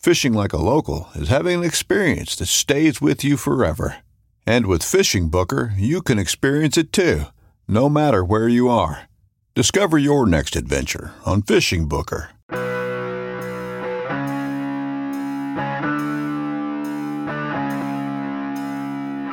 Fishing like a local is having an experience that stays with you forever. And with Fishing Booker, you can experience it too, no matter where you are. Discover your next adventure on Fishing Booker.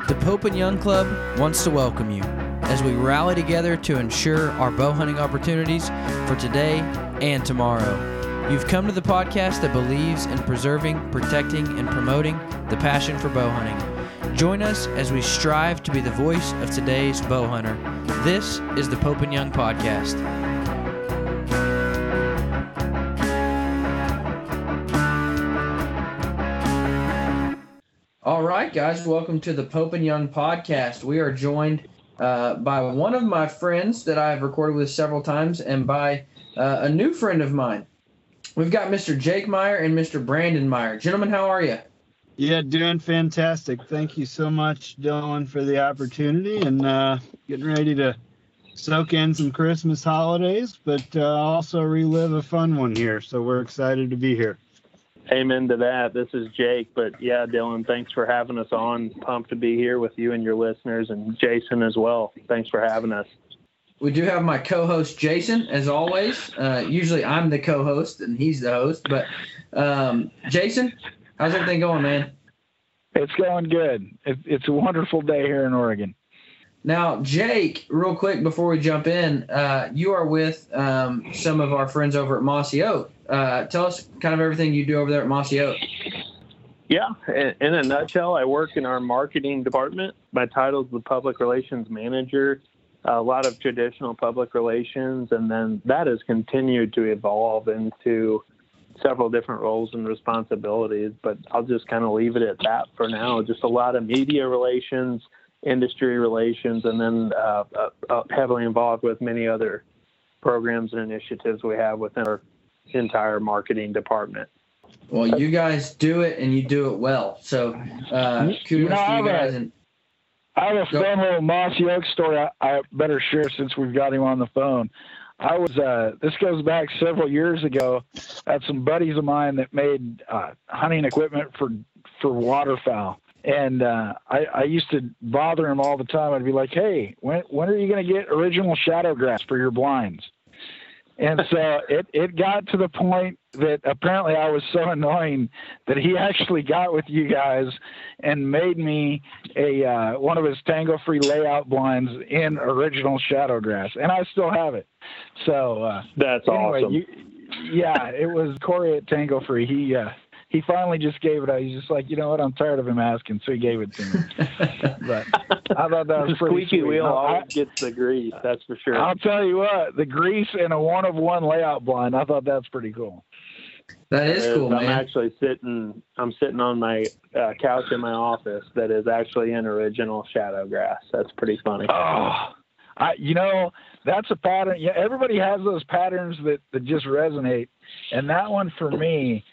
The Pope and Young Club wants to welcome you as we rally together to ensure our bow hunting opportunities for today and tomorrow. You've come to the podcast that believes in preserving, protecting, and promoting the passion for bow hunting. Join us as we strive to be the voice of today's bow hunter. This is the Pope and Young Podcast. All right, guys, welcome to the Pope and Young podcast. We are joined uh, by one of my friends that I've recorded with several times and by uh, a new friend of mine. We've got Mr. Jake Meyer and Mr. Brandon Meyer. Gentlemen, how are you? Yeah, doing fantastic. Thank you so much, Dylan, for the opportunity and uh, getting ready to soak in some Christmas holidays, but uh, also relive a fun one here. So we're excited to be here. Amen to that. This is Jake, but yeah, Dylan, thanks for having us on. Pumped to be here with you and your listeners, and Jason as well. Thanks for having us. We do have my co-host Jason, as always. Uh, usually I'm the co-host and he's the host, but um, Jason, how's everything going, man? It's going good. It, it's a wonderful day here in Oregon. Now, Jake, real quick before we jump in, uh, you are with um, some of our friends over at Mossy Oak. Uh, tell us kind of everything you do over there at Mossy Oak. Yeah, in, in a nutshell, I work in our marketing department. My title is the public relations manager. A lot of traditional public relations, and then that has continued to evolve into several different roles and responsibilities. But I'll just kind of leave it at that for now. Just a lot of media relations, industry relations, and then uh, uh, uh, heavily involved with many other programs and initiatives we have within our entire marketing department. Well, you guys do it and you do it well. So uh, kudos You know, to you have a- guys. And I have a Go- fun little Mossy Oak story I, I better share since we've got him on the phone. I was uh, this goes back several years ago. I had some buddies of mine that made uh, hunting equipment for for waterfowl, and uh, I, I used to bother him all the time. I'd be like, "Hey, when when are you going to get original shadow grass for your blinds?" And so it, it got to the point that apparently I was so annoying that he actually got with you guys and made me a uh, one of his Tanglefree layout blinds in original shadow grass, and I still have it. So uh, That's anyway, awesome. you, yeah, it was Corey at Tanglefree. He uh, he finally just gave it. out. He's just like, you know what? I'm tired of him asking, so he gave it to me. but I thought that the was pretty squeaky sweet. wheel I- always gets the grease. That's for sure. I'll tell you what, the grease and a one of one layout blind. I thought that's pretty cool. that is cool, I'm man. actually sitting. I'm sitting on my uh, couch in my office that is actually in original shadow grass. That's pretty funny. Oh, I you know that's a pattern. Yeah, everybody has those patterns that that just resonate, and that one for me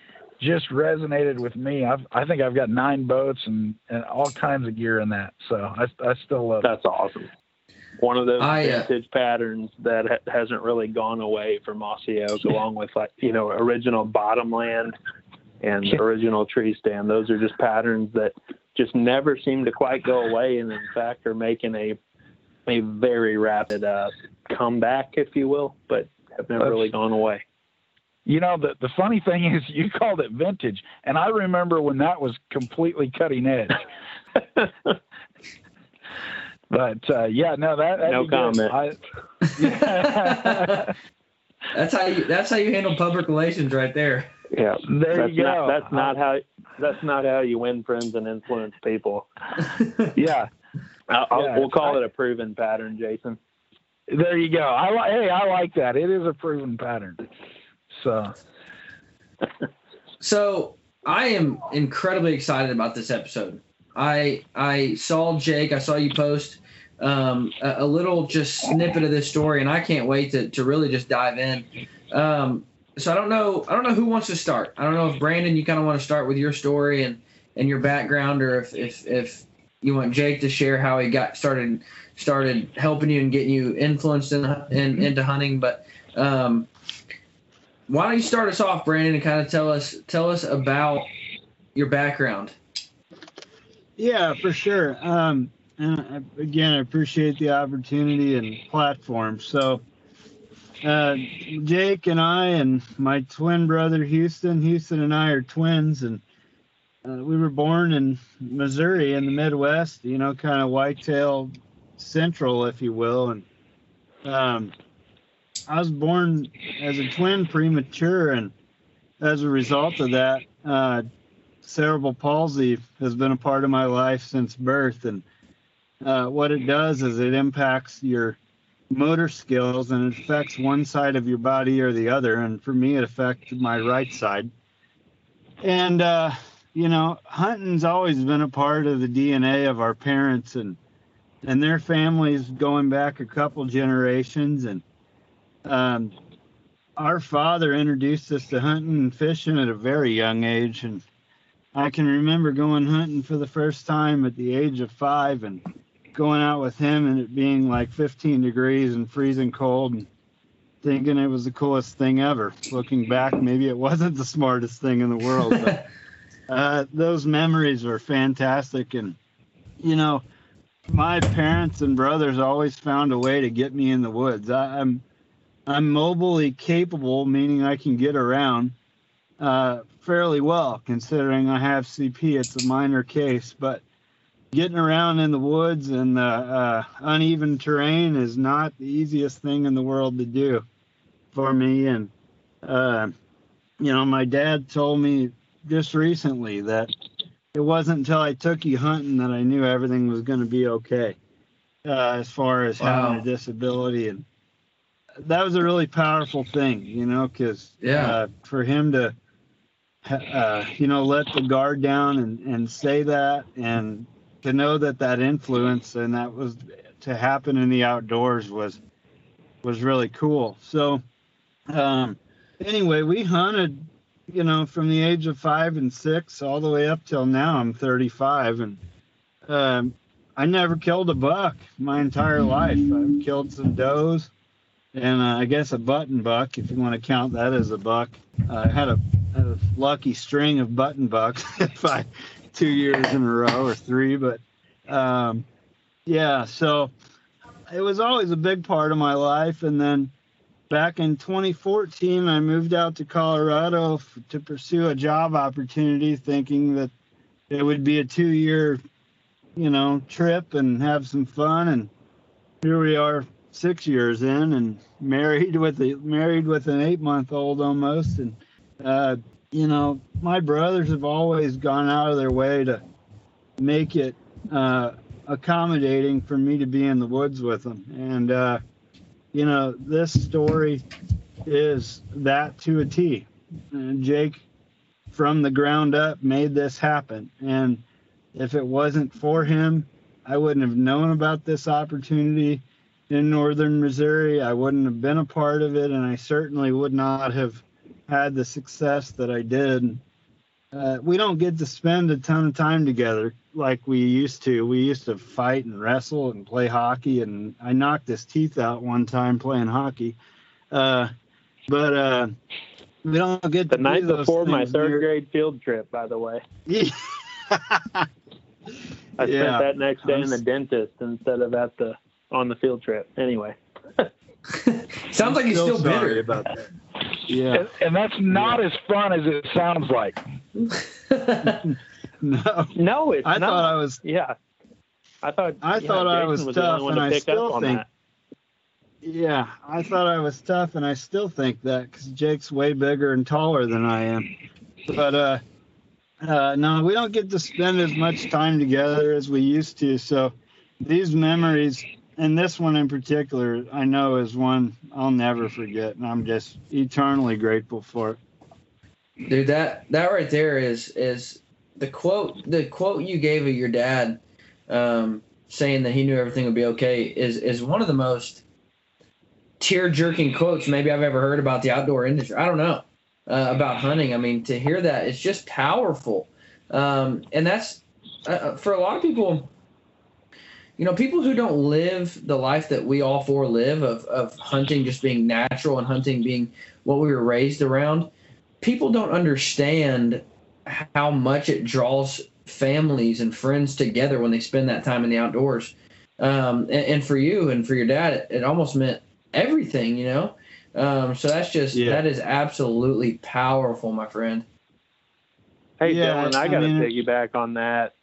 just resonated with me. I've, I think I've got nine boats and, and all kinds of gear in that. So I, I still love That's awesome. One of those I, uh, vintage patterns that ha- hasn't really gone away from Mossy Oak, along with like you know original bottomland and original tree stand. Those are just patterns that just never seem to quite go away, and in fact are making a a very rapid uh, comeback, if you will, but have never That's- really gone away. You know, the, the funny thing is you called it vintage. And I remember when that was completely cutting edge. But uh, yeah, no, that No comment. I, That's how you. That's how you handle public relations, right there. Yeah, there that's you go. not that's not how that's not how you win friends and influence people. yeah, I'll, I'll- Yeah, we'll call I- it a proven pattern, Jason. there you go. I like. Hey, I like that. It is a proven pattern. So So I am incredibly excited about this episode. I I saw Jake. I saw you post um, a, a little just snippet of this story, and I can't wait to, to really just dive in. Um, so I don't know. I don't know who wants to start. I don't know if Brandon, you kind of want to start with your story and, and your background, or if, if if you want Jake to share how he got started started helping you and getting you influenced in, in into hunting. But um, why don't you start us off, Brandon, and kind of tell us tell us about your background? Yeah, for sure. Um, and again, I appreciate the opportunity and platform. So, uh, Jake and I and my twin brother Houston, Houston and I are twins, and uh, we were born in Missouri in the Midwest. You know, kind of whitetail central, if you will. And um, I was born as a twin premature, and as a result of that, uh, cerebral palsy has been a part of my life since birth. And uh, what it does is it impacts your motor skills and it affects one side of your body or the other. And for me it affected my right side. And uh, you know hunting's always been a part of the dna of our parents and and their families going back a couple generations. And um, our father introduced us to hunting and fishing at a very young age and I can remember going hunting for the first time at the age of five and going out with him and it being like 15 degrees and freezing cold and thinking it was the coolest thing ever. Looking back, maybe it wasn't the smartest thing in the world, but uh, those memories were fantastic. And, you know, my parents and brothers always found a way to get me in the woods. I, I'm, I'm mobily capable, meaning I can get around uh, fairly well considering I have CP. It's a minor case, but getting around in the woods and the uh, uneven terrain is not the easiest thing in the world to do for me. And, uh, you know, my dad told me just recently that it wasn't until I took you hunting that I knew everything was going to be okay uh, as far as having a disability. And that was a really powerful thing, you know, because Yeah. uh, for him to, uh, you know, let the guard down and, and say that and to know that that influence and that was to happen in the outdoors was was really cool. So um, anyway, we hunted, you know, from the age of five and six all the way up till now. I'm 35, and um, I never killed a buck my entire life. I've killed some does, and uh, I guess a button buck, if you want to count that as a buck. I had a, a lucky string of button bucks, I two years in a row or three, but um, yeah. So it was always a big part of my life, and then back in 2014 i moved out to colorado f- to pursue a job opportunity thinking that it would be a two year you know trip and have some fun and here we are six years in and married with a married with an eight month old almost and uh, you know my brothers have always gone out of their way to make it uh, accommodating for me to be in the woods with them and uh, you know, this story is that to a T. And Jake, from the ground up, made this happen. And if it wasn't for him, I wouldn't have known about this opportunity in northern Missouri. I wouldn't have been a part of it, and I certainly would not have had the success that I did. uh, we don't get to spend a ton of time together like we used to. We used to fight and wrestle and play hockey, and I knocked his teeth out one time playing hockey. Uh, but uh, we don't get The night before my third grade field trip, by the way. Yeah. I spent Yeah. that next day in I'm the dentist instead of at the on the field trip. Anyway, Sounds like he's still sorry bitter. about that. Yeah. And, and that's not as fun as it sounds like. No. no, it's I not. thought I was yeah, I thought I yeah, thought I was was tough, and to I still think- that. Yeah, I thought I was tough, and I still think that because Jake's way bigger and taller than I am. But uh, uh, no, we don't get to spend as much time together as we used to. So these memories, and this one in particular, I know is one I'll never forget, and I'm just eternally grateful for it. Dude, that that right there is is the quote the quote you gave of your dad, um, saying that he knew everything would be okay is is one of the most tear jerking quotes maybe I've ever heard about the outdoor industry. I don't know uh, about hunting. I mean, to hear that it's just powerful, um, and that's uh, for a lot of people. You know, people who don't live the life that we all four live of, of hunting just being natural and hunting being what we were raised around people don't understand how much it draws families and friends together when they spend that time in the outdoors. Um, and, and for you and for your dad, it, it almost meant everything, you know? Um, so that's just, Yeah. that is absolutely powerful, my friend. Hey, Yeah, Dylan, I I got to mean- piggyback on that.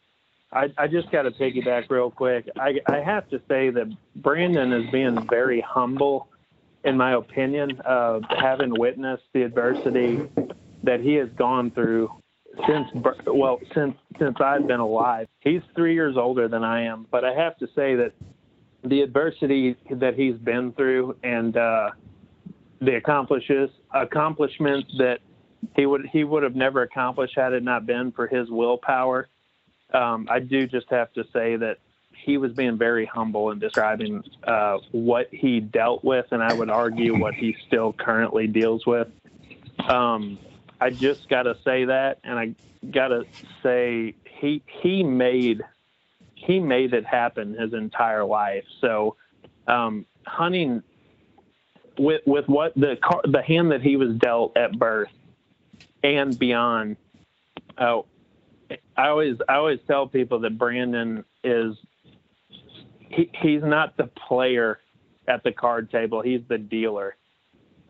I, I just got to piggyback real quick. I, I have to say that Brandon is being very humble, in my opinion, of having witnessed the adversity that he has gone through since well since since I've been alive. He's three years older than I am, but I have to say that the adversity that he's been through and uh, the accomplishes accomplishments that he would he would have never accomplished had it not been for his willpower. Um, I do just have to say that he was being very humble in describing uh, what he dealt with, and I would argue what he still currently deals with. Um, I just got to say that, and I got to say he he made he made it happen his entire life. So um, hunting with with what the car, the hand that he was dealt at birth and beyond. Oh, I always I always tell people that Brandon is he, he's not the player at the card table. He's the dealer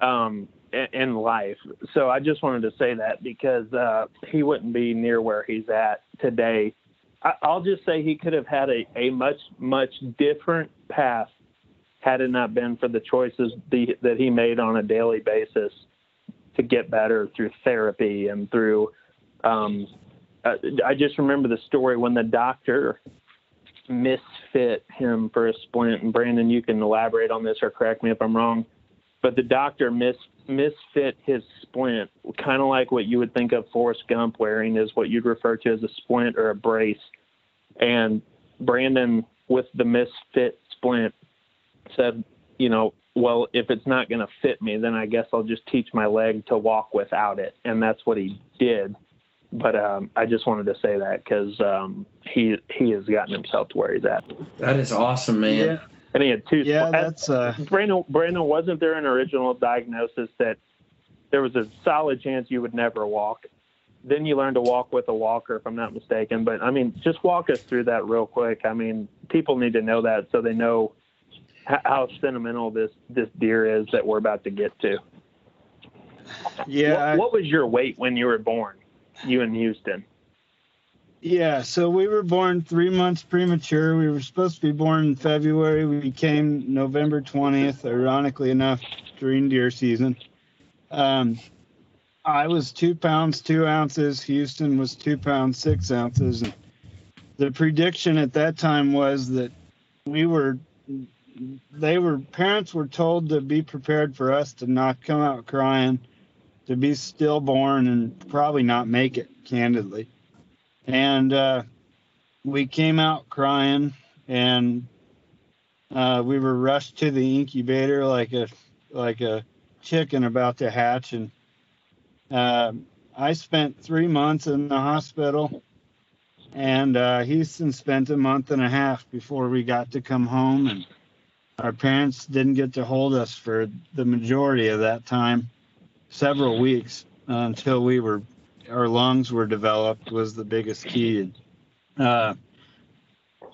um, in, life. So I just wanted to say that because uh, he wouldn't be near where he's at today. I, I'll just say he could have had a, a much much different path had it not been for the choices the, that he made on a daily basis to get better through therapy and through. Um, uh, I just remember the story when the doctor misfit him for a splint. And Brandon, you can elaborate on this or correct me if I'm wrong. But the doctor mis misfit his splint, kind of like what you would think of Forrest Gump wearing is what you'd refer to as a splint or a brace. And Brandon, with the misfit splint, said, you know, well, if it's not going to fit me, then I guess I'll just teach my leg to walk without it. And that's what he did. But um, I just wanted to say that because um, he he has gotten himself to where he's at. That is awesome, man. Yeah, And he had two. yeah, splint- that's uh, Brandon, Brandon, wasn't there an original diagnosis that there was a solid chance you would never walk? Then you learned to walk with a walker, if I'm not mistaken. But I mean, just walk us through that real quick. I mean, people need to know that so they know h- how sentimental this this deer is that we're about to get to. yeah. I- What, what was your weight when you were born? You in Houston? Yeah, so we were born three months premature. We were supposed to be born in February. We came November 20th, ironically enough, during deer season. Um, I was two pounds, two ounces. Houston was two pounds, six ounces. And the prediction at that time was that we were, they were, parents were told to be prepared for us to not come out crying, to be stillborn, and probably not make it, candidly. And uh, we came out crying and uh, we were rushed to the incubator like a like a chicken about to hatch. And uh, I spent three months in the hospital, and uh, Houston spent a month and a half before we got to come home. And our parents didn't get to hold us for the majority of that time, several weeks until we were our lungs were developed was the biggest key. Uh,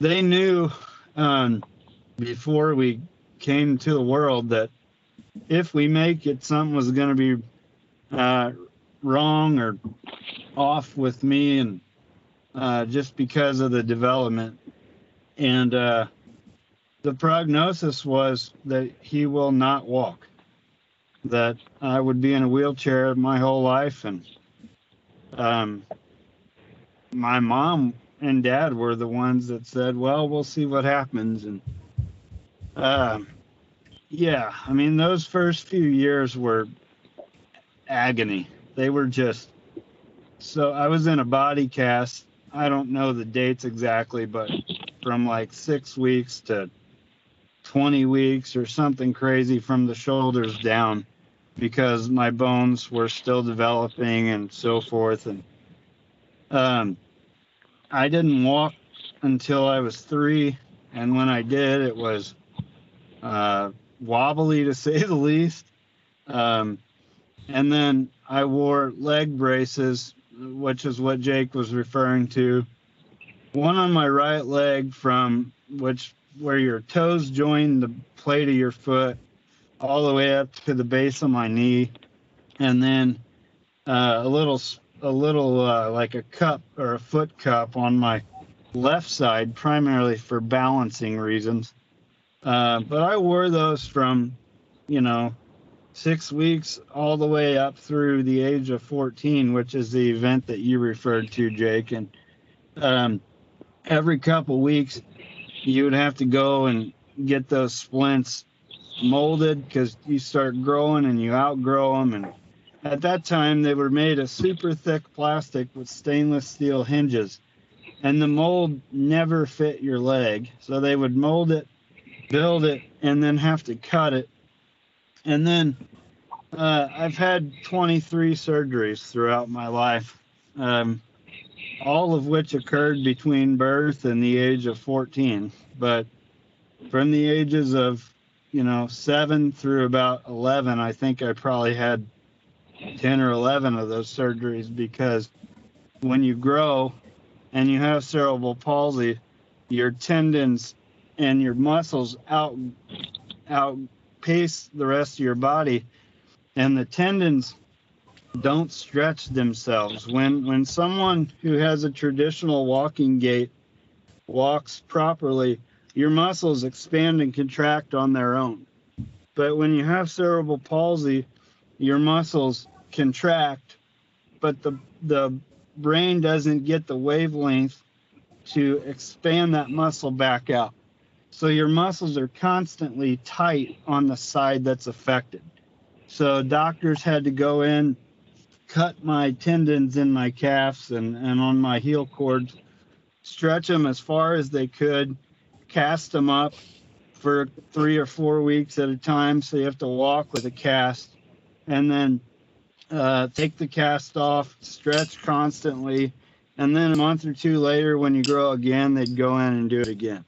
they knew um, before we came to the world that if we make it, something was going to be uh, wrong or off with me, and uh, just because of the development. And uh, the prognosis was that he will not walk, that I would be in a wheelchair my whole life. And um, my mom and dad were the ones that said, well, we'll see what happens. And uh, yeah, I mean, those first few years were agony. They were just so I was in a body cast. I don't know the dates exactly, but from like six weeks to 20 weeks or something crazy from the shoulders down because my bones were still developing and so forth. And um, I didn't walk until I was three. And when I did, it was uh, wobbly to say the least. Um, and then I wore leg braces, which is what Jake was referring to. One on my right leg from which where your toes join the plate of your foot all the way up to the base of my knee, and then uh, a little a little uh, like a cup or a foot cup on my left side, primarily for balancing reasons. Uh, but I wore those from, you know, six weeks all the way up through the age of 14, which is the event that you referred to, Jake. And um, every couple weeks, you would have to go and get those splints molded because you start growing and you outgrow them. And at that time, they were made of super thick plastic with stainless steel hinges. And the mold never fit your leg. So they would mold it, build it, and then have to cut it. And then uh, I've had 23 surgeries throughout my life, um, all of which occurred between birth and the age of 14. But from the ages of, you know, seven through about 11, I think I probably had 10 or 11 of those surgeries because when you grow and you have cerebral palsy, your tendons and your muscles out outpace the rest of your body and the tendons don't stretch themselves. When when someone who has a traditional walking gait walks properly your muscles expand and contract on their own. But when you have cerebral palsy your muscles contract but the the brain doesn't get the wavelength to expand that muscle back out. So your muscles are constantly tight on the side that's affected. So doctors had to go in, cut my tendons in my calves and, and on my heel cords, stretch them as far as they could, cast them up for three or four weeks at a time. So you have to walk with a cast and then uh, take the cast off, stretch constantly. And then a month or two later, when you grow again, they'd go in and do it again.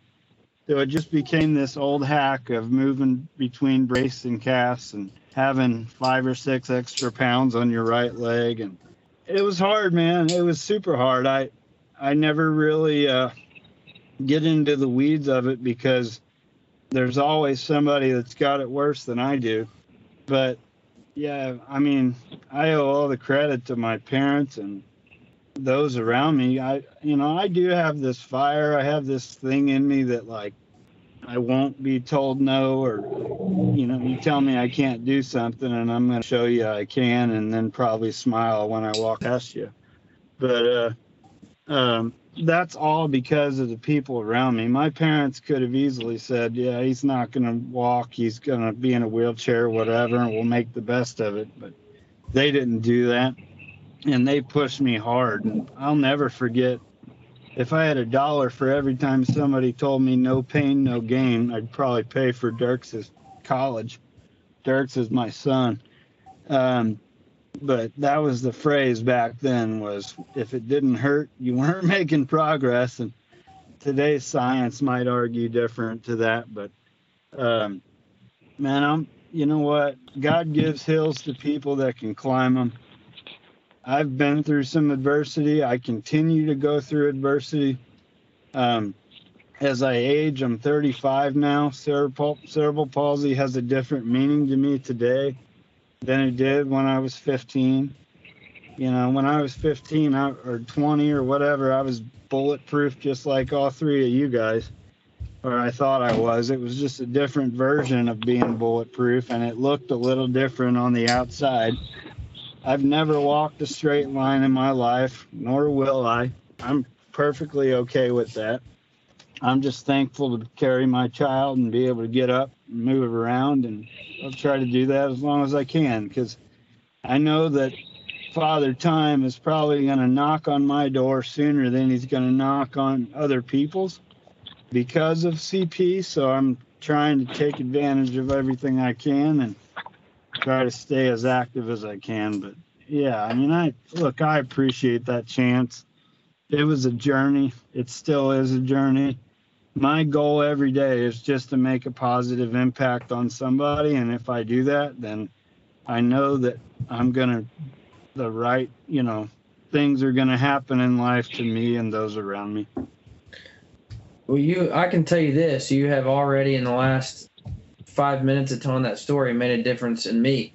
So it just became this old hack of moving between brace and casts and having five or six extra pounds on your right leg and it was hard man it was super hard i i never really uh, get into the weeds of it because there's always somebody that's got it worse than i do. But yeah i mean i owe all the credit to my parents and those around me. I you know i do have this fire. I have this thing in me that like I won't be told no, or you know, you tell me I can't do something, and I'm going to show you I can, and then probably smile when I walk past you. But uh, um, that's all because of the people around me. My parents could have easily said, "Yeah, he's not going to walk. He's going to be in a wheelchair, whatever, and we'll make the best of it." But they didn't do that, and they pushed me hard. And I'll never forget if I had a dollar for every time somebody told me no pain, no gain, I'd probably pay for Dirk's college. Dirk's is my son. Um, but that was the phrase back then was if it didn't hurt, you weren't making progress. And today's science might argue different to that, but um, man, I'm you know what? God gives hills to people that can climb them. I've been through some adversity. I continue to go through adversity. Um, as I age, I'm 35 now. Cerebral, cerebral palsy has a different meaning to me today than it did when I was 15. You know, when I was 15 or 20 or whatever, I was bulletproof just like all three of you guys, or I thought I was. It was just a different version of being bulletproof, and it looked a little different on the outside. I've never walked a straight line in my life, nor will I. I'm perfectly okay with that. I'm just thankful to carry my child and be able to get up move around, and I'll try to do that as long as I can because I know that Father Time is probably going to knock on my door sooner than he's going to knock on other people's because of CP. So I'm trying to take advantage of everything I can and try to stay as active as I can. But yeah, I mean, I look, I appreciate that chance. It was a journey. It still is a journey my goal every day is just to make a positive impact on somebody. And if i do that then i know that i'm going to the right you know things are going to happen in life to me and those around me. Well you i can tell you this you have already in the last five minutes of telling that story made a difference in me.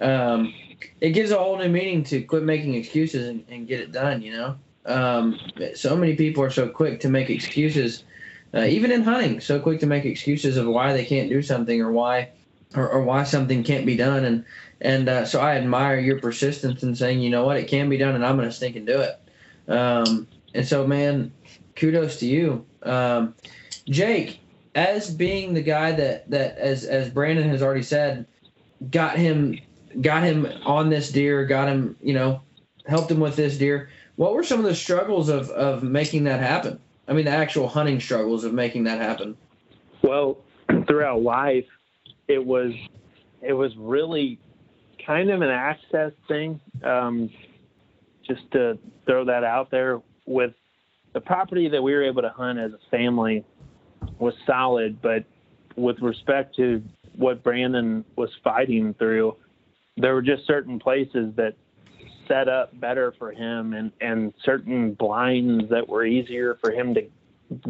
Um, it gives a whole new meaning to quit making excuses and, and get it done you know? Um, so many people are so quick to make excuses uh, even in hunting, so quick to make excuses of why they can't do something or why or, or why something can't be done. And and uh, so I admire your persistence in saying, you know what, it can be done, and I'm going to stink and do it. Um, and so, man, kudos to you, um, Jake. As being the guy that that as as Brandon has already said, got him got him on this deer, got him, you know, helped him with this deer. What were some of the struggles of of making that happen? I mean, the actual hunting struggles of making that happen. Well, throughout life, it was it was really kind of an access thing. Um, just to throw that out there, with the property that we were able to hunt as a family was solid, but with respect to what Brandon was fighting through, there were just certain places that set up better for him and, and certain blinds that were easier for him to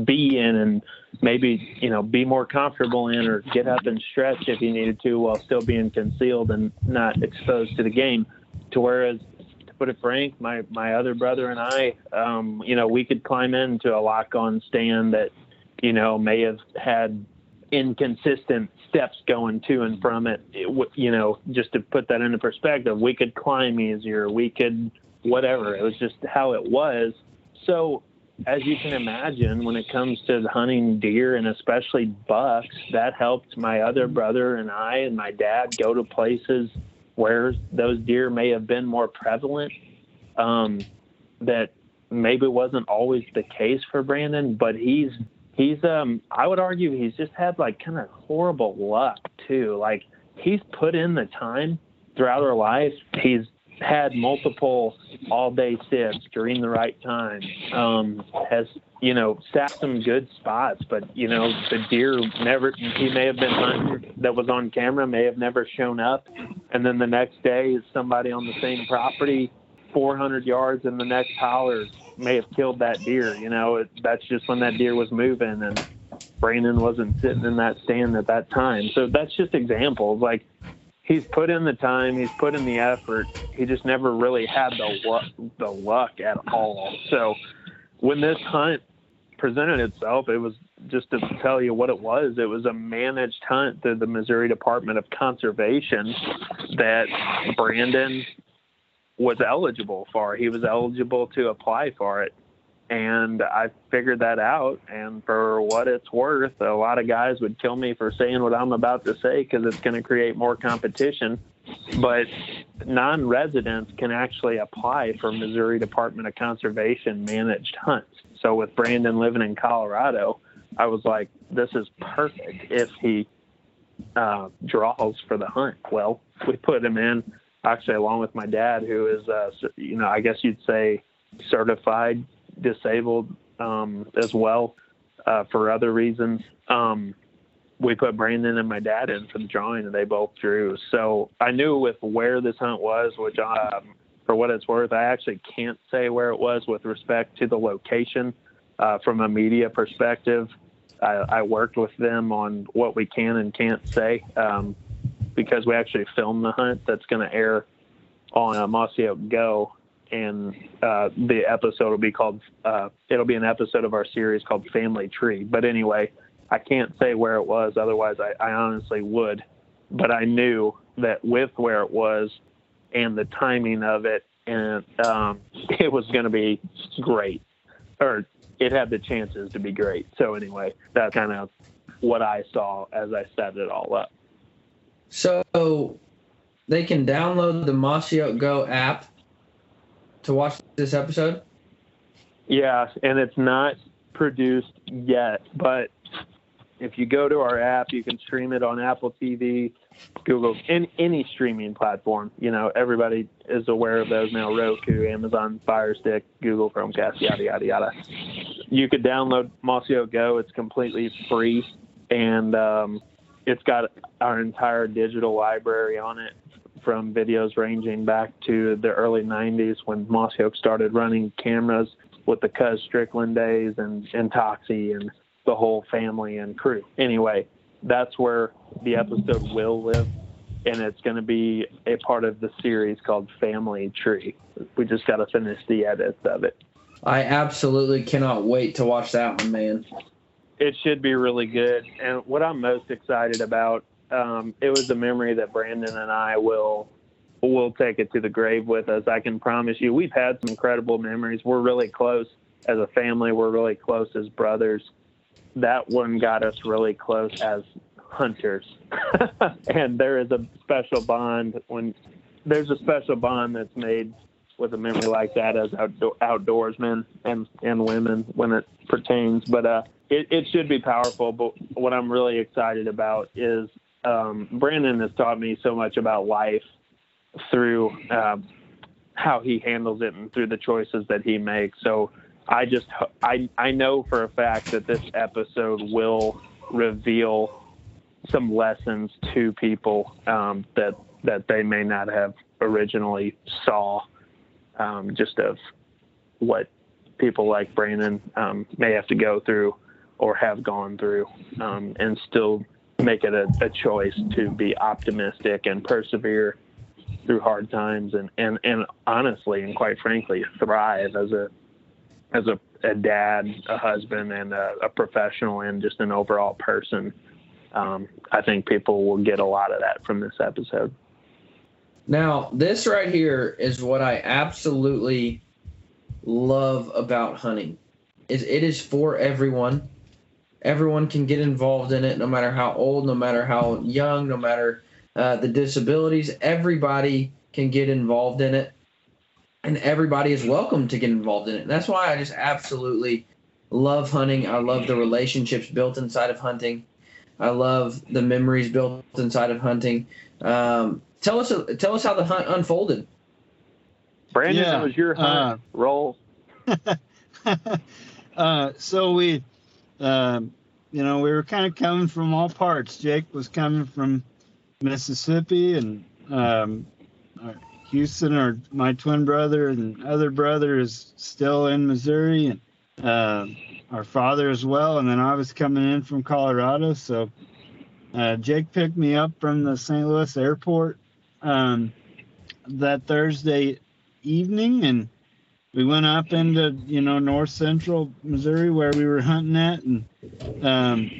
be in and maybe, you know, be more comfortable in or get up and stretch if he needed to while still being concealed and not exposed to the game. To whereas to put it frank, my, my other brother and I, um, you know, we could climb into a lock on stand that, you know, may have had inconsistent steps going to and from it, it, you know just to put that into perspective we could climb easier we could whatever. It was just how it was. So as you can imagine when it comes to hunting deer and especially bucks that helped my other brother and i and my dad go to places where those deer may have been more prevalent um, that maybe wasn't always the case for brandon but he's he's um I would argue he's just had like kind of horrible luck too. Like he's put in the time throughout our life. He's had multiple all day sits during the right time. Um, has you know sat some good spots, but you know the deer never. He may have been hunting that was on camera, may have never shown up, and then the next day is somebody on the same property, 400 yards in the next holler may have killed that deer. You know, it, that's just when that deer was moving, and Brandon wasn't sitting in that stand at that time. So that's just examples. Like he's put in the time, he's put in the effort. He just never really had the luck, the luck at all. So when this hunt presented itself, it was just to tell you what it was. It was a managed hunt through the Missouri Department of Conservation that Brandon was eligible for. He was eligible to apply for it. And I figured that out. And for what it's worth, a lot of guys would kill me for saying what I'm about to say because it's going to create more competition. But non residents can actually apply for Missouri Department of Conservation managed hunts. So with Brandon living in Colorado, I was like, this is perfect if he uh, draws for the hunt. Well, we put him in actually along with my dad, who is, uh, you know, I guess you'd say certified disabled um, as well uh, for other reasons. Um, we put Brandon and my dad in for the drawing, and they both drew. So I knew with where this hunt was, which um, for what it's worth, I actually can't say where it was with respect to the location. Uh, from a media perspective, I, I, worked with them on what we can and can't say um, because we actually filmed the hunt that's going to air on uh, Mossy Oak Go, and uh, the episode will be called. Uh, it'll be an episode of our series called Family Tree. But anyway, I can't say where it was. Otherwise, I, I honestly would. But I knew that with where it was and the timing of it, and um, it was going to be great, or it had the chances to be great. So anyway, that's kind of what I saw as I set it all up. So they can download the Mossy Oak Go app to watch this episode. Yeah, and it's not produced yet, but if you go to our app, you can stream it on Apple TV, Google, in any streaming platform. You know, everybody is aware of those now: Roku, Amazon Fire Stick, Google Chromecast, yada yada yada. You could download Mossy Oak Go; it's completely free, and um, it's got our entire digital library on it, from videos ranging back to the early '90s when Mossy Oak started running cameras with the Cuz Strickland days and and Toxey and the whole family and crew. Anyway, that's where the episode will live, and it's going to be a part of the series called Family Tree. We just got to finish the edits of it. I absolutely cannot wait to watch that one, man. It should be really good. And what I'm most excited about, um, it was a memory that Brandon and I will will take it to the grave with us. I can promise you, we've had some incredible memories. We're really close as a family. We're really close as brothers that one got us really close as hunters. and there is a special bond when there's a special bond that's made with a memory like that as outdoor, outdoorsmen and, and women when it pertains. But uh, it, it should be powerful. But what I'm really excited about is um, Brandon has taught me so much about life through uh, how he handles it and through the choices that he makes. So I just I I know for a fact that this episode will reveal some lessons to people um, that that they may not have originally saw, um, just of what people like Brandon um, may have to go through or have gone through, um, and still make it a, a choice to be optimistic and persevere through hard times and, and, and honestly and quite frankly thrive as a as a, a dad, a husband, and a, a, professional, and just an overall person. Um, I think people will get a lot of that from this episode. Now, this right here is what I absolutely love about hunting. Is it is for everyone. Everyone can get involved in it, no matter how old, no matter how young, no matter uh, the disabilities. Everybody can get involved in it and everybody is welcome to get involved in it. that's why I just absolutely love hunting. I love the relationships built inside of hunting. I love the memories built inside of hunting. Um, tell us, tell us how the hunt unfolded. Brandon, yeah, was your hunt uh, roll. uh, so we, um, you know, we were kind of coming from all parts. Jake was coming from Mississippi, and um, Houston, or my twin brother and other brother is still in Missouri, and uh, our father as well. And then I was coming in from Colorado, so uh, Jake picked me up from the St. Louis airport um, that Thursday evening, and we went up into you know north central Missouri where we were hunting at, and um,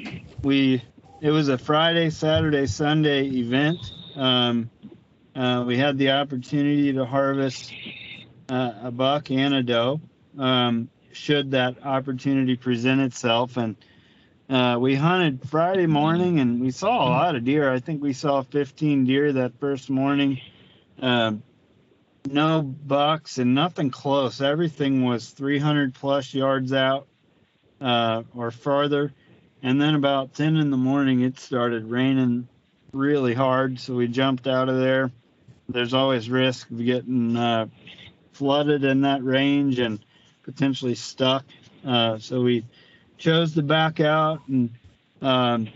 we it was a Friday, Saturday, Sunday event. Um, uh, we had the opportunity to harvest uh, a buck and a doe um, should that opportunity present itself. And uh, we hunted Friday morning and we saw a lot of deer. I think we saw 15 deer that first morning. Um, no bucks and nothing close. Everything was 300 plus yards out uh, or farther. And then about 10 in the morning, it started raining really hard. So we jumped out of there there's always risk of getting uh, flooded in that range and potentially stuck. Uh, so we chose to back out and um,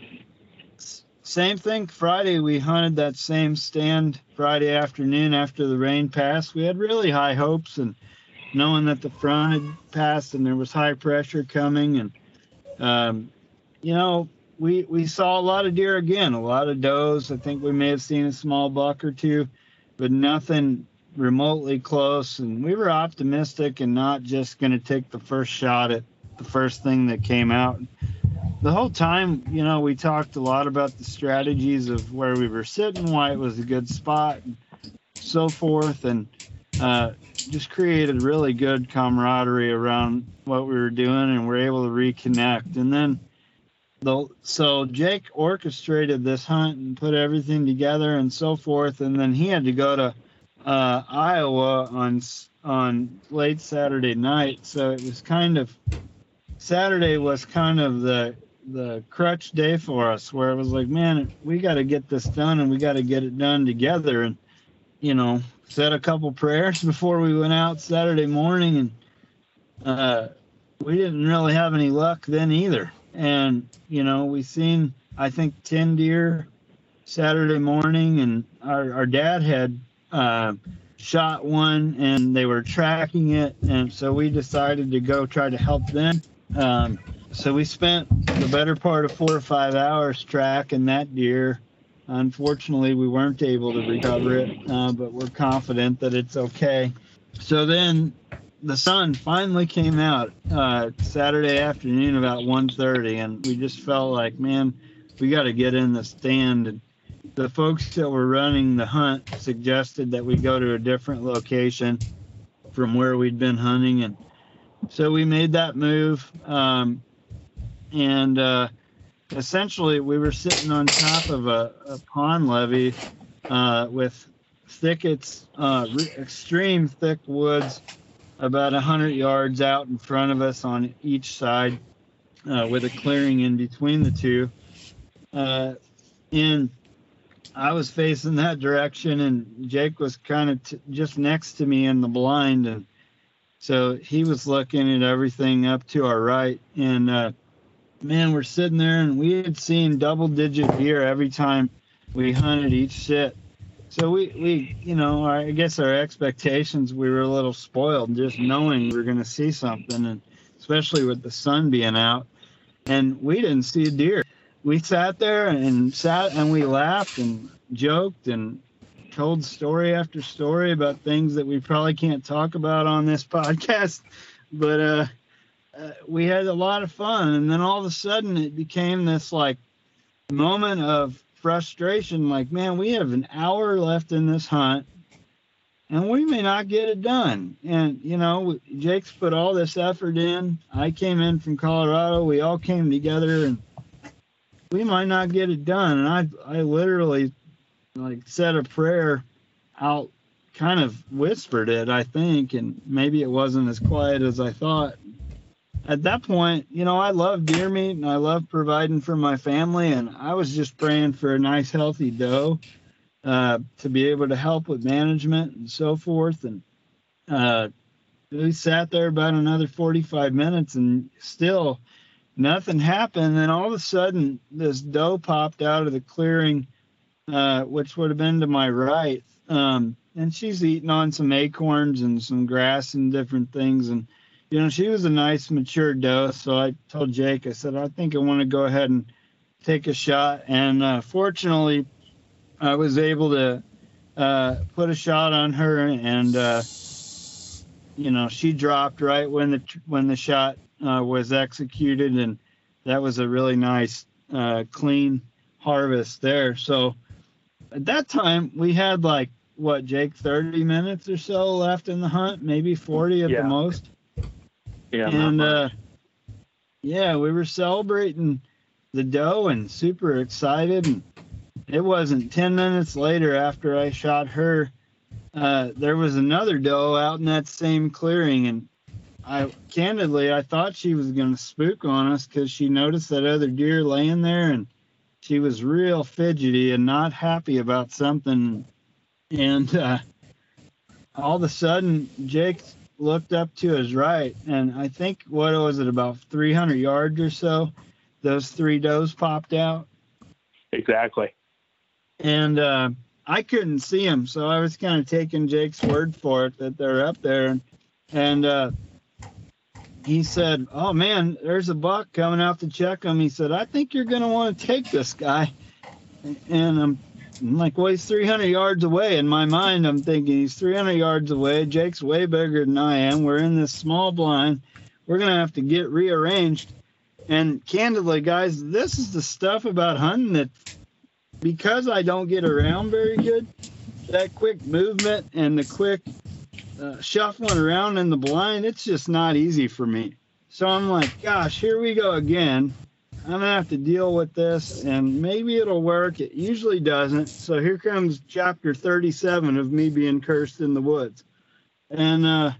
same thing Friday. We hunted that same stand Friday afternoon after the rain passed. We had really high hopes and knowing that the front had passed and there was high pressure coming and um, you know we we saw a lot of deer again, a lot of does. I think we may have seen a small buck or two, but nothing remotely close. And we were optimistic and not just going to take the first shot at the first thing that came out. The whole time, you know, we talked a lot about the strategies of where we were sitting, why it was a good spot, and so forth, and uh, just created really good camaraderie around what we were doing, and we're able to reconnect. And then the so Jake orchestrated this hunt and put everything together and so forth, and then he had to go to uh, Iowa on on late Saturday night, so it was kind of Saturday was kind of the the crutch day for us, where it was like, man, we got to get this done and we got to get it done together, and you know, said a couple prayers before we went out Saturday morning, and uh, we didn't really have any luck then either and you know we seen I think ten deer Saturday morning, and our our dad had uh, shot one, and they were tracking it, and so we decided to go try to help them. Um, so we spent the better part of four or five hours tracking that deer. Unfortunately, we weren't able to recover it, uh, but we're confident that it's okay. So then the sun finally came out uh, Saturday afternoon about 1:30, and we just felt like, man, we got to get in the stand. And the folks that were running the hunt suggested that we go to a different location from where we'd been hunting, and so we made that move. Um, and uh, essentially, we were sitting on top of a, a pond levee uh, with thickets, uh, extreme thick woods about 100 yards out in front of us on each side uh, with a clearing in between the two. Uh, and I was facing that direction, and Jake was kind of t- just next to me in the blind. And so he was looking at everything up to our right. And uh, man, we're sitting there, and we had seen double digit deer every time we hunted each sit so we, we, you know, I guess our expectations, we were a little spoiled just knowing we were going to see something, and especially with the sun being out, and we didn't see a deer. We sat there and sat and we laughed and joked and told story after story about things that we probably can't talk about on this podcast, but uh, uh, we had a lot of fun. And then all of a sudden, it became this like moment of frustration like, man, we have an hour left in this hunt and we may not get it done. And, you know, Jake's put all this effort in. I came in from Colorado. We all came together and we might not get it done. And I, I literally like said a prayer out, kind of whispered it, I think, and maybe it wasn't as quiet as I thought at that point, you know, I love deer meat and I love providing for my family. And I was just praying for a nice, healthy doe uh, to be able to help with management and so forth. And uh, we sat there about another 45 minutes and still nothing happened. And all of a sudden, this doe popped out of the clearing, uh, which would have been to my right. Um, and she's eating on some acorns and some grass and different things. And you know, she was a nice mature doe. So I told Jake, I said, I think I want to go ahead and take a shot. And uh, fortunately, I was able to uh, put a shot on her, and uh, you know, she dropped right when the when the shot uh, was executed, and that was a really nice, uh, clean harvest there. So at that time, we had like what, Jake, 30 minutes or so left in the hunt, maybe 40 at yeah. the most. Yeah. And uh, yeah, we were celebrating the doe and super excited. And it wasn't 10 minutes later after I shot her, uh, there was another doe out in that same clearing. And I candidly, I thought she was going to spook on us because she noticed that other deer laying there and she was real fidgety and not happy about something. And uh, all of a sudden, Jake looked up to his right, and I think what was it about 300 yards or so? Those three does popped out, Exactly. and uh, I couldn't see them, so I was kind of taking Jake's word for it that they're up there. And uh, he said, "Oh man, there's a buck coming out to check him." He said, "I think you're going to want to take this guy." And I'm, I'm like, "Well, he's 300 yards away." In my mind, I'm thinking he's 300 yards away. Jake's way bigger than I am. We're in this small blind. We're going to have to get rearranged. And candidly, guys, this is the stuff about hunting that because I don't get around very good, that quick movement and the quick uh, shuffling around in the blind, it's just not easy for me. So I'm like, gosh, here we go again. I'm gonna have to deal with this, and maybe it'll work. It usually doesn't. So here comes chapter 37 of me being cursed in the woods. And uh,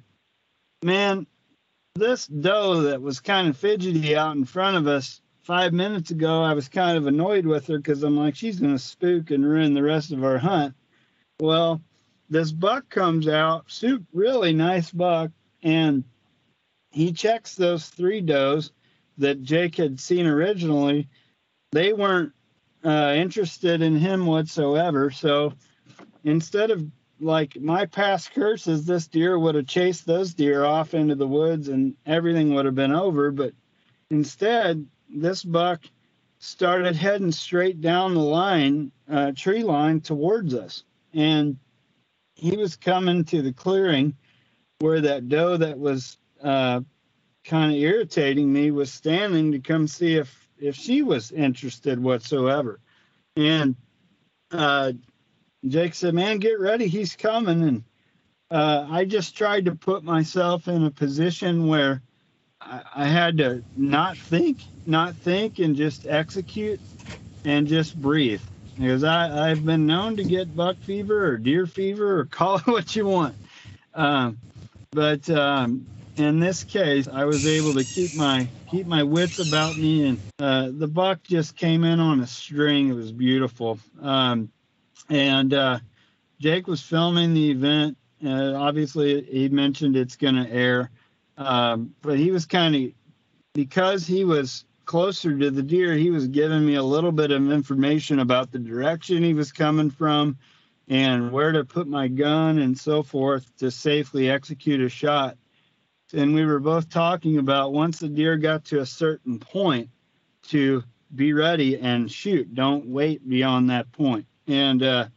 man, this doe that was kind of fidgety out in front of us five minutes ago, I was kind of annoyed with her because I'm like, she's gonna spook and ruin the rest of our hunt. Well, this buck comes out, super, really nice buck, and he checks those three does that Jake had seen originally. They weren't uh, interested in him whatsoever. So instead of like my past curses, this deer would have chased those deer off into the woods and everything would have been over. But instead, this buck started heading straight down the line, uh, tree line towards us. And he was coming to the clearing where that doe that was uh, kind of irritating me was standing to come see if if she was interested whatsoever. And uh, Jake said, "Man, get ready, he's coming." And uh, I just tried to put myself in a position where I, I had to not think, not think, and just execute and just breathe because I, I've been known to get buck fever or deer fever or call it what you want. Um, but um, in this case, I was able to keep my keep my wits about me, and uh, the buck just came in on a string. It was beautiful. Um, and uh, Jake was filming the event. Uh, obviously, he mentioned it's going to air, um, but he was kind of because he was closer to the deer, he was giving me a little bit of information about the direction he was coming from and where to put my gun and so forth to safely execute a shot. And we were both talking about once the deer got to a certain point to be ready and shoot. Don't wait beyond that point. And uh,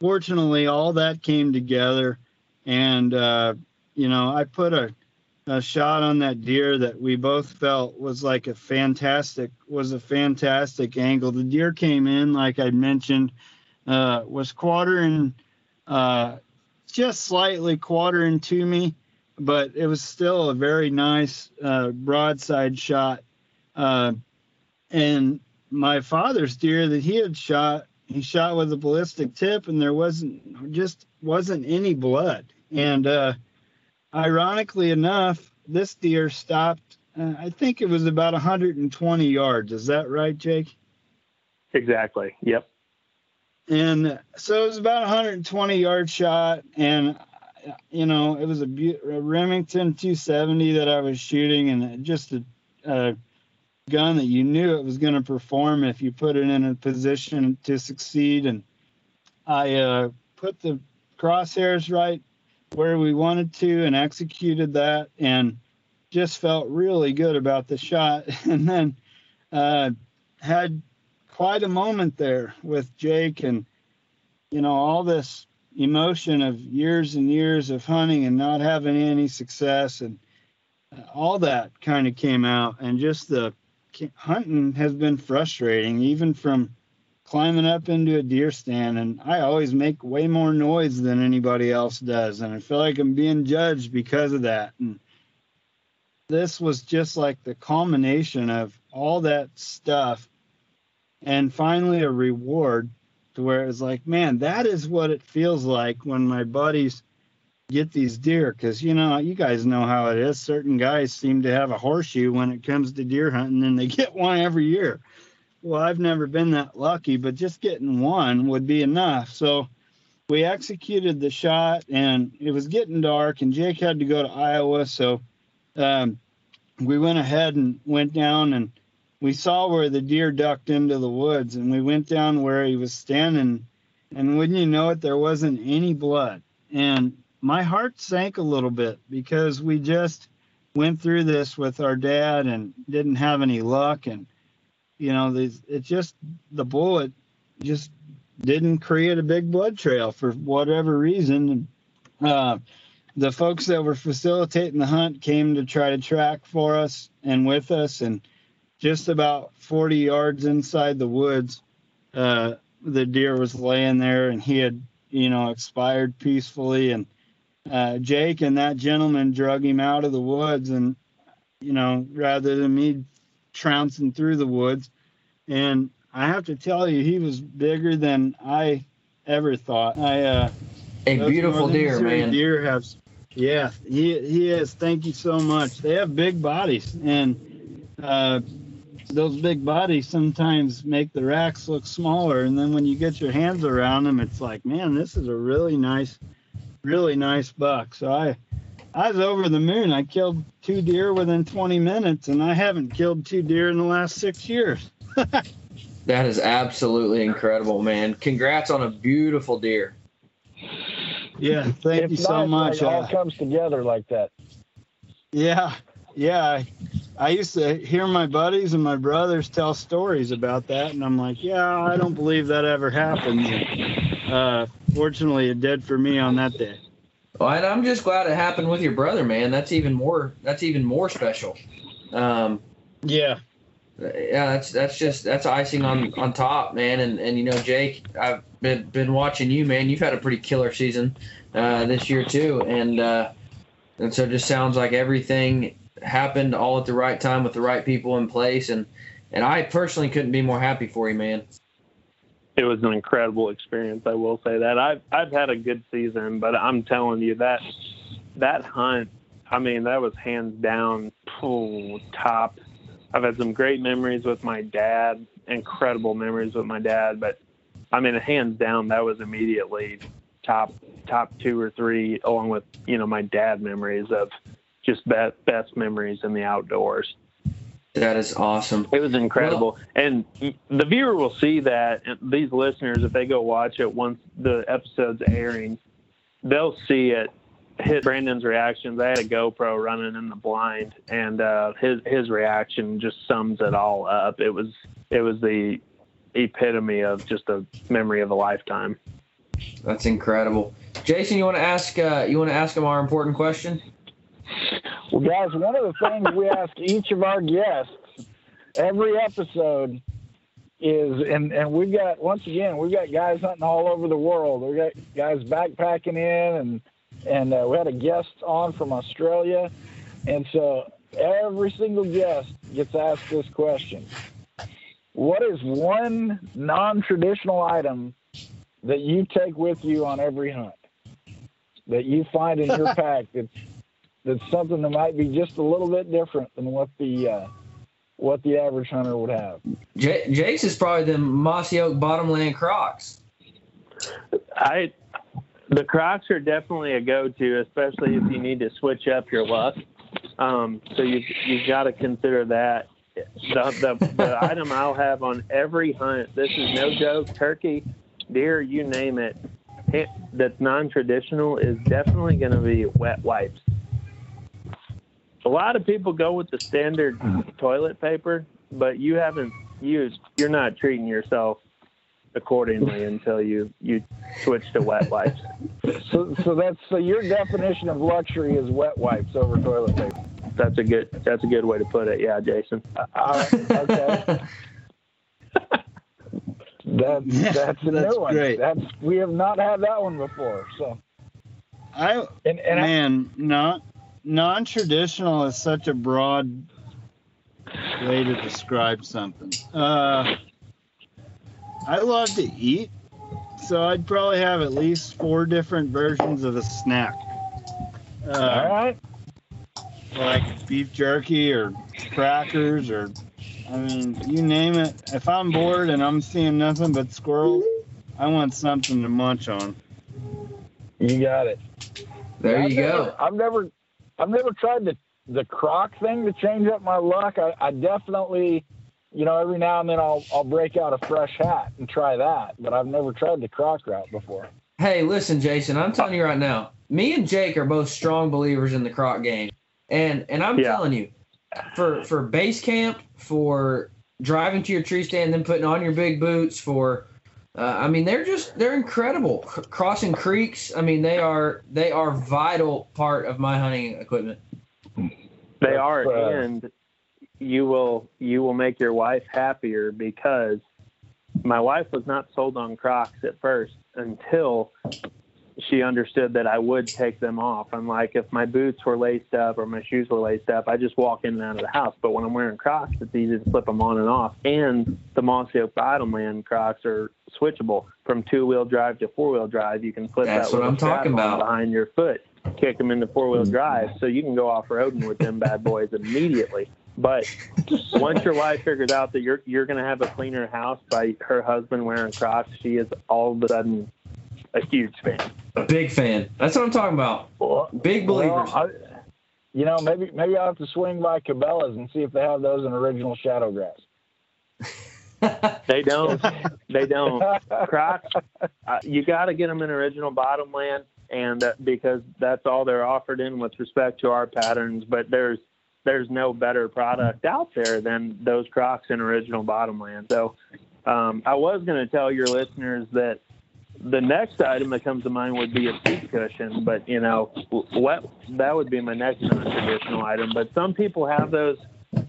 fortunately, all that came together. And, uh, you know, I put a a shot on that deer that we both felt was like a fantastic was a fantastic angle. The deer came in like I mentioned, uh, was quartering, uh, just slightly quartering to me, but it was still a very nice uh, broadside shot. Uh, and my father's deer that he had shot, he shot with a ballistic tip, and there wasn't just wasn't any blood. And uh, ironically enough, this deer stopped. Uh, I think it was about 120 yards. Is that right, Jake? Exactly. Yep. And so it was about 120 yard shot, and you know it was a, a Remington 270 that I was shooting, and just a, a gun that you knew it was going to perform if you put it in a position to succeed. And I uh, put the crosshairs right where we wanted to and executed that and just felt really good about the shot. And then uh, had quite a moment there with jake and you know all this emotion of years and years of hunting and not having any success and uh, all that kind of came out and just the hunting has been frustrating even from climbing up into a deer stand and I always make way more noise than anybody else does and I feel like I'm being judged because of that. And this was just like the culmination of all that stuff and finally a reward to where it's like man that is what it feels like when my buddies get these deer because you know you guys know how it is. Certain guys seem to have a horseshoe when it comes to deer hunting and they get one every year well, I've never been that lucky, but just getting one would be enough. So we executed the shot, and it was getting dark, and Jake had to go to Iowa, so um, we went ahead and went down and we saw where the deer ducked into the woods and we went down where he was standing. And wouldn't you know it there wasn't any blood. And my heart sank a little bit because we just went through this with our dad and didn't have any luck and you know it just the bullet just didn't create a big blood trail for whatever reason uh, the folks that were facilitating the hunt came to try to track for us and with us and just about 40 yards inside the woods, uh, the deer was laying there and he had, you know, expired peacefully. And uh, Jake and that gentleman drug him out of the woods. And, you know, rather than me trouncing through the woods. And I have to tell you, he was bigger than I ever thought. I, uh, a beautiful deer, man. Deer have, yeah, he he is. Thank you so much. They have big bodies, and uh, those big bodies sometimes make the racks look smaller and then when you get your hands around them it's like man this is a really nice really nice buck so i i was over the moon. I killed two deer within 20 minutes and i haven't killed two deer in the last six years. That is absolutely incredible man. Congrats on a beautiful deer. Yeah thank it's you so much it all uh, comes together like that. Yeah yeah. I used to hear my buddies and my brothers tell stories about that, and I'm like, yeah, I don't believe that ever happened. uh, fortunately, it did for me on that day. Well, and I'm just glad it happened with your brother, man. That's even more. That's even more special. Um, yeah. Yeah, that's that's just that's icing on on top, man. And and you know, Jake, I've been been watching you, man. You've had a pretty killer season uh, this year too, and uh, and so it just sounds like everything happened all at the right time with the right people in place, and and I personally couldn't be more happy for you, man. It was an incredible experience. I will say that I've I've had a good season, but I'm telling you that that hunt, I mean, that was hands down top. I've had some great memories with my dad, incredible memories with my dad, but I mean, hands down, that was immediately top top two or three, along with you know my dad memories of just best best memories in the outdoors. That is awesome. It was incredible, well, and the viewer will see that. These listeners, if they go watch it once the episode's airing, they'll see it. Hit Brandon's reactions. I had a GoPro running in the blind, and uh, his his reaction just sums it all up. It was it was the epitome of just a memory of a lifetime. That's incredible, Jason. You want to ask uh, you want to ask him our important question? Guys, one of the things we ask each of our guests every episode is, and, and we've got, once again, we've got guys hunting all over the world. We've got guys backpacking in, and, and uh, we had a guest on from Australia. And so every single guest gets asked this question What is one non traditional item that you take with you on every hunt? That you find in your pack that's that's something that might be just a little bit different than what the uh, what the average hunter would have. J- Jace is probably the mossy oak bottomland Crocs. I the Crocs are definitely a go-to, especially if you need to switch up your luck. Um, so you you've got to consider that. The, the, the item I'll have on every hunt. This is no joke. Turkey, deer, you name it. it that's non-traditional is definitely going to be wet wipes a lot of people go with the standard toilet paper, but you haven't used. You're not treating yourself accordingly until you you switch to wet wipes. So, so that's so your definition of luxury is wet wipes over toilet paper. That's a good that's a good way to put it. Yeah, Jason. Uh, okay. That, that's a that's new one. Great. That's we have not had that one before. So I and, and man, I, not non-traditional is such a broad way to describe something. Uh, I love to eat, so I'd probably have at least four different versions of a snack. Uh, All right. Like beef jerky or crackers or, I mean, you name it. If I'm bored and I'm seeing nothing but squirrels, I want something to munch on. You got it. There I've you never, go. I've never, I've never tried the the croc thing to change up my luck. I, I definitely, you know, every now and then I'll I'll break out a fresh hat and try that, but I've never tried the croc route before. Hey, listen, Jason, I'm telling you right now, me and Jake are both strong believers in the croc game. And and I'm Yeah. telling you, for for base camp, for driving to your tree stand, then putting on your big boots, for uh, I mean, they're just they're incredible. C- crossing creeks, I mean, they are they are vital part of my hunting equipment. They are, uh, and you will you will make your wife happier because my wife was not sold on Crocs at first until she understood that I would take them off. I'm like, if my boots were laced up or my shoes were laced up, I just walk in and out of the house. But when I'm wearing Crocs, it's easy to slip them on and off. And the Mossy Oak Bottomland Crocs are switchable from two wheel drive to four wheel drive. You can flip That's that what I'm talking about. behind your foot, kick them into four wheel mm-hmm. drive, so you can go off roading with them bad boys immediately. But once your wife figures out that you're you're going to have a cleaner house by her husband wearing Crocs, she is all of a sudden a huge fan. A big fan. That's what I'm talking about. Well, Big believers. Well, I, you know, maybe maybe I'll have to swing by Cabela's and see if they have those in original shadow grass. They don't. they don't. Crocs, uh, you got to get them in original bottomland, and uh, because that's all they're offered in with respect to our patterns. But there's there's no better product out there than those Crocs in original bottomland. So um, I was going to tell your listeners that the next item that comes to mind would be a seat cushion, but you know, what that would be my next non-traditional item. But some people have those.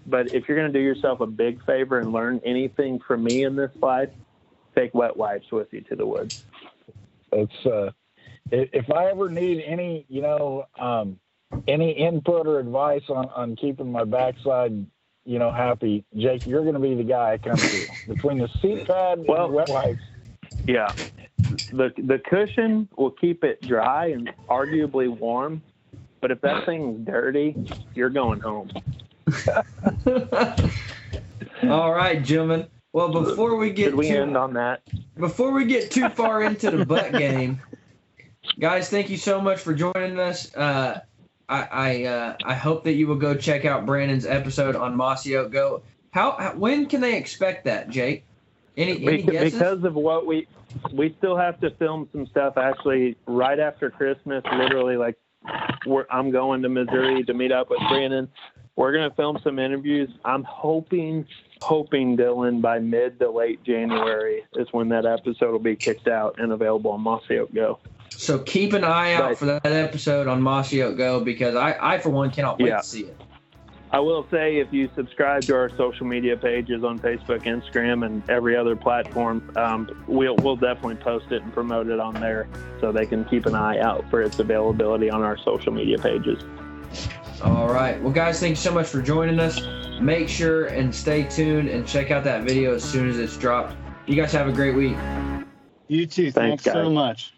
But if you're going to do yourself a big favor and learn anything from me in this life, take wet wipes with you to the woods. It's uh, if I ever need any, you know, um, any input or advice on on keeping my backside, you know, happy, Jake, you're going to be the guy I come to. Between the seat pad Well- and wet wipes, Yeah. The the cushion will keep it dry and arguably warm, but if that thing's dirty, you're going home. All right, gentlemen. Well, before we get Did we too, end on that? before we get too far into the butt game, guys, thank you so much for joining us. Uh, I I, uh, I hope that you will go check out Brandon's episode on Mossy Oak Go. How, how when can they expect that, Jake? Any any Beca- guesses? because of what we we still have to film some stuff actually right after Christmas. Literally, like we're, I'm going to Missouri to meet up with Brandon. We're gonna film some interviews. I'm hoping, hoping Dylan by mid to late January is when that episode will be kicked out and available on Mossy Oak Go. so keep an eye out Right. for that episode on Mossy Oak Go because I I for one cannot wait Yeah. to see it. I will say if you subscribe to our social media pages on Facebook, Instagram, and every other platform, um, we'll we'll definitely post it and promote it on there so they can keep an eye out for its availability on our social media pages. All right. Well, guys, thank you so much for joining us. Make sure and stay tuned and check out that video as soon as it's dropped. You guys have a great week. You too. Thanks, Thanks, so much.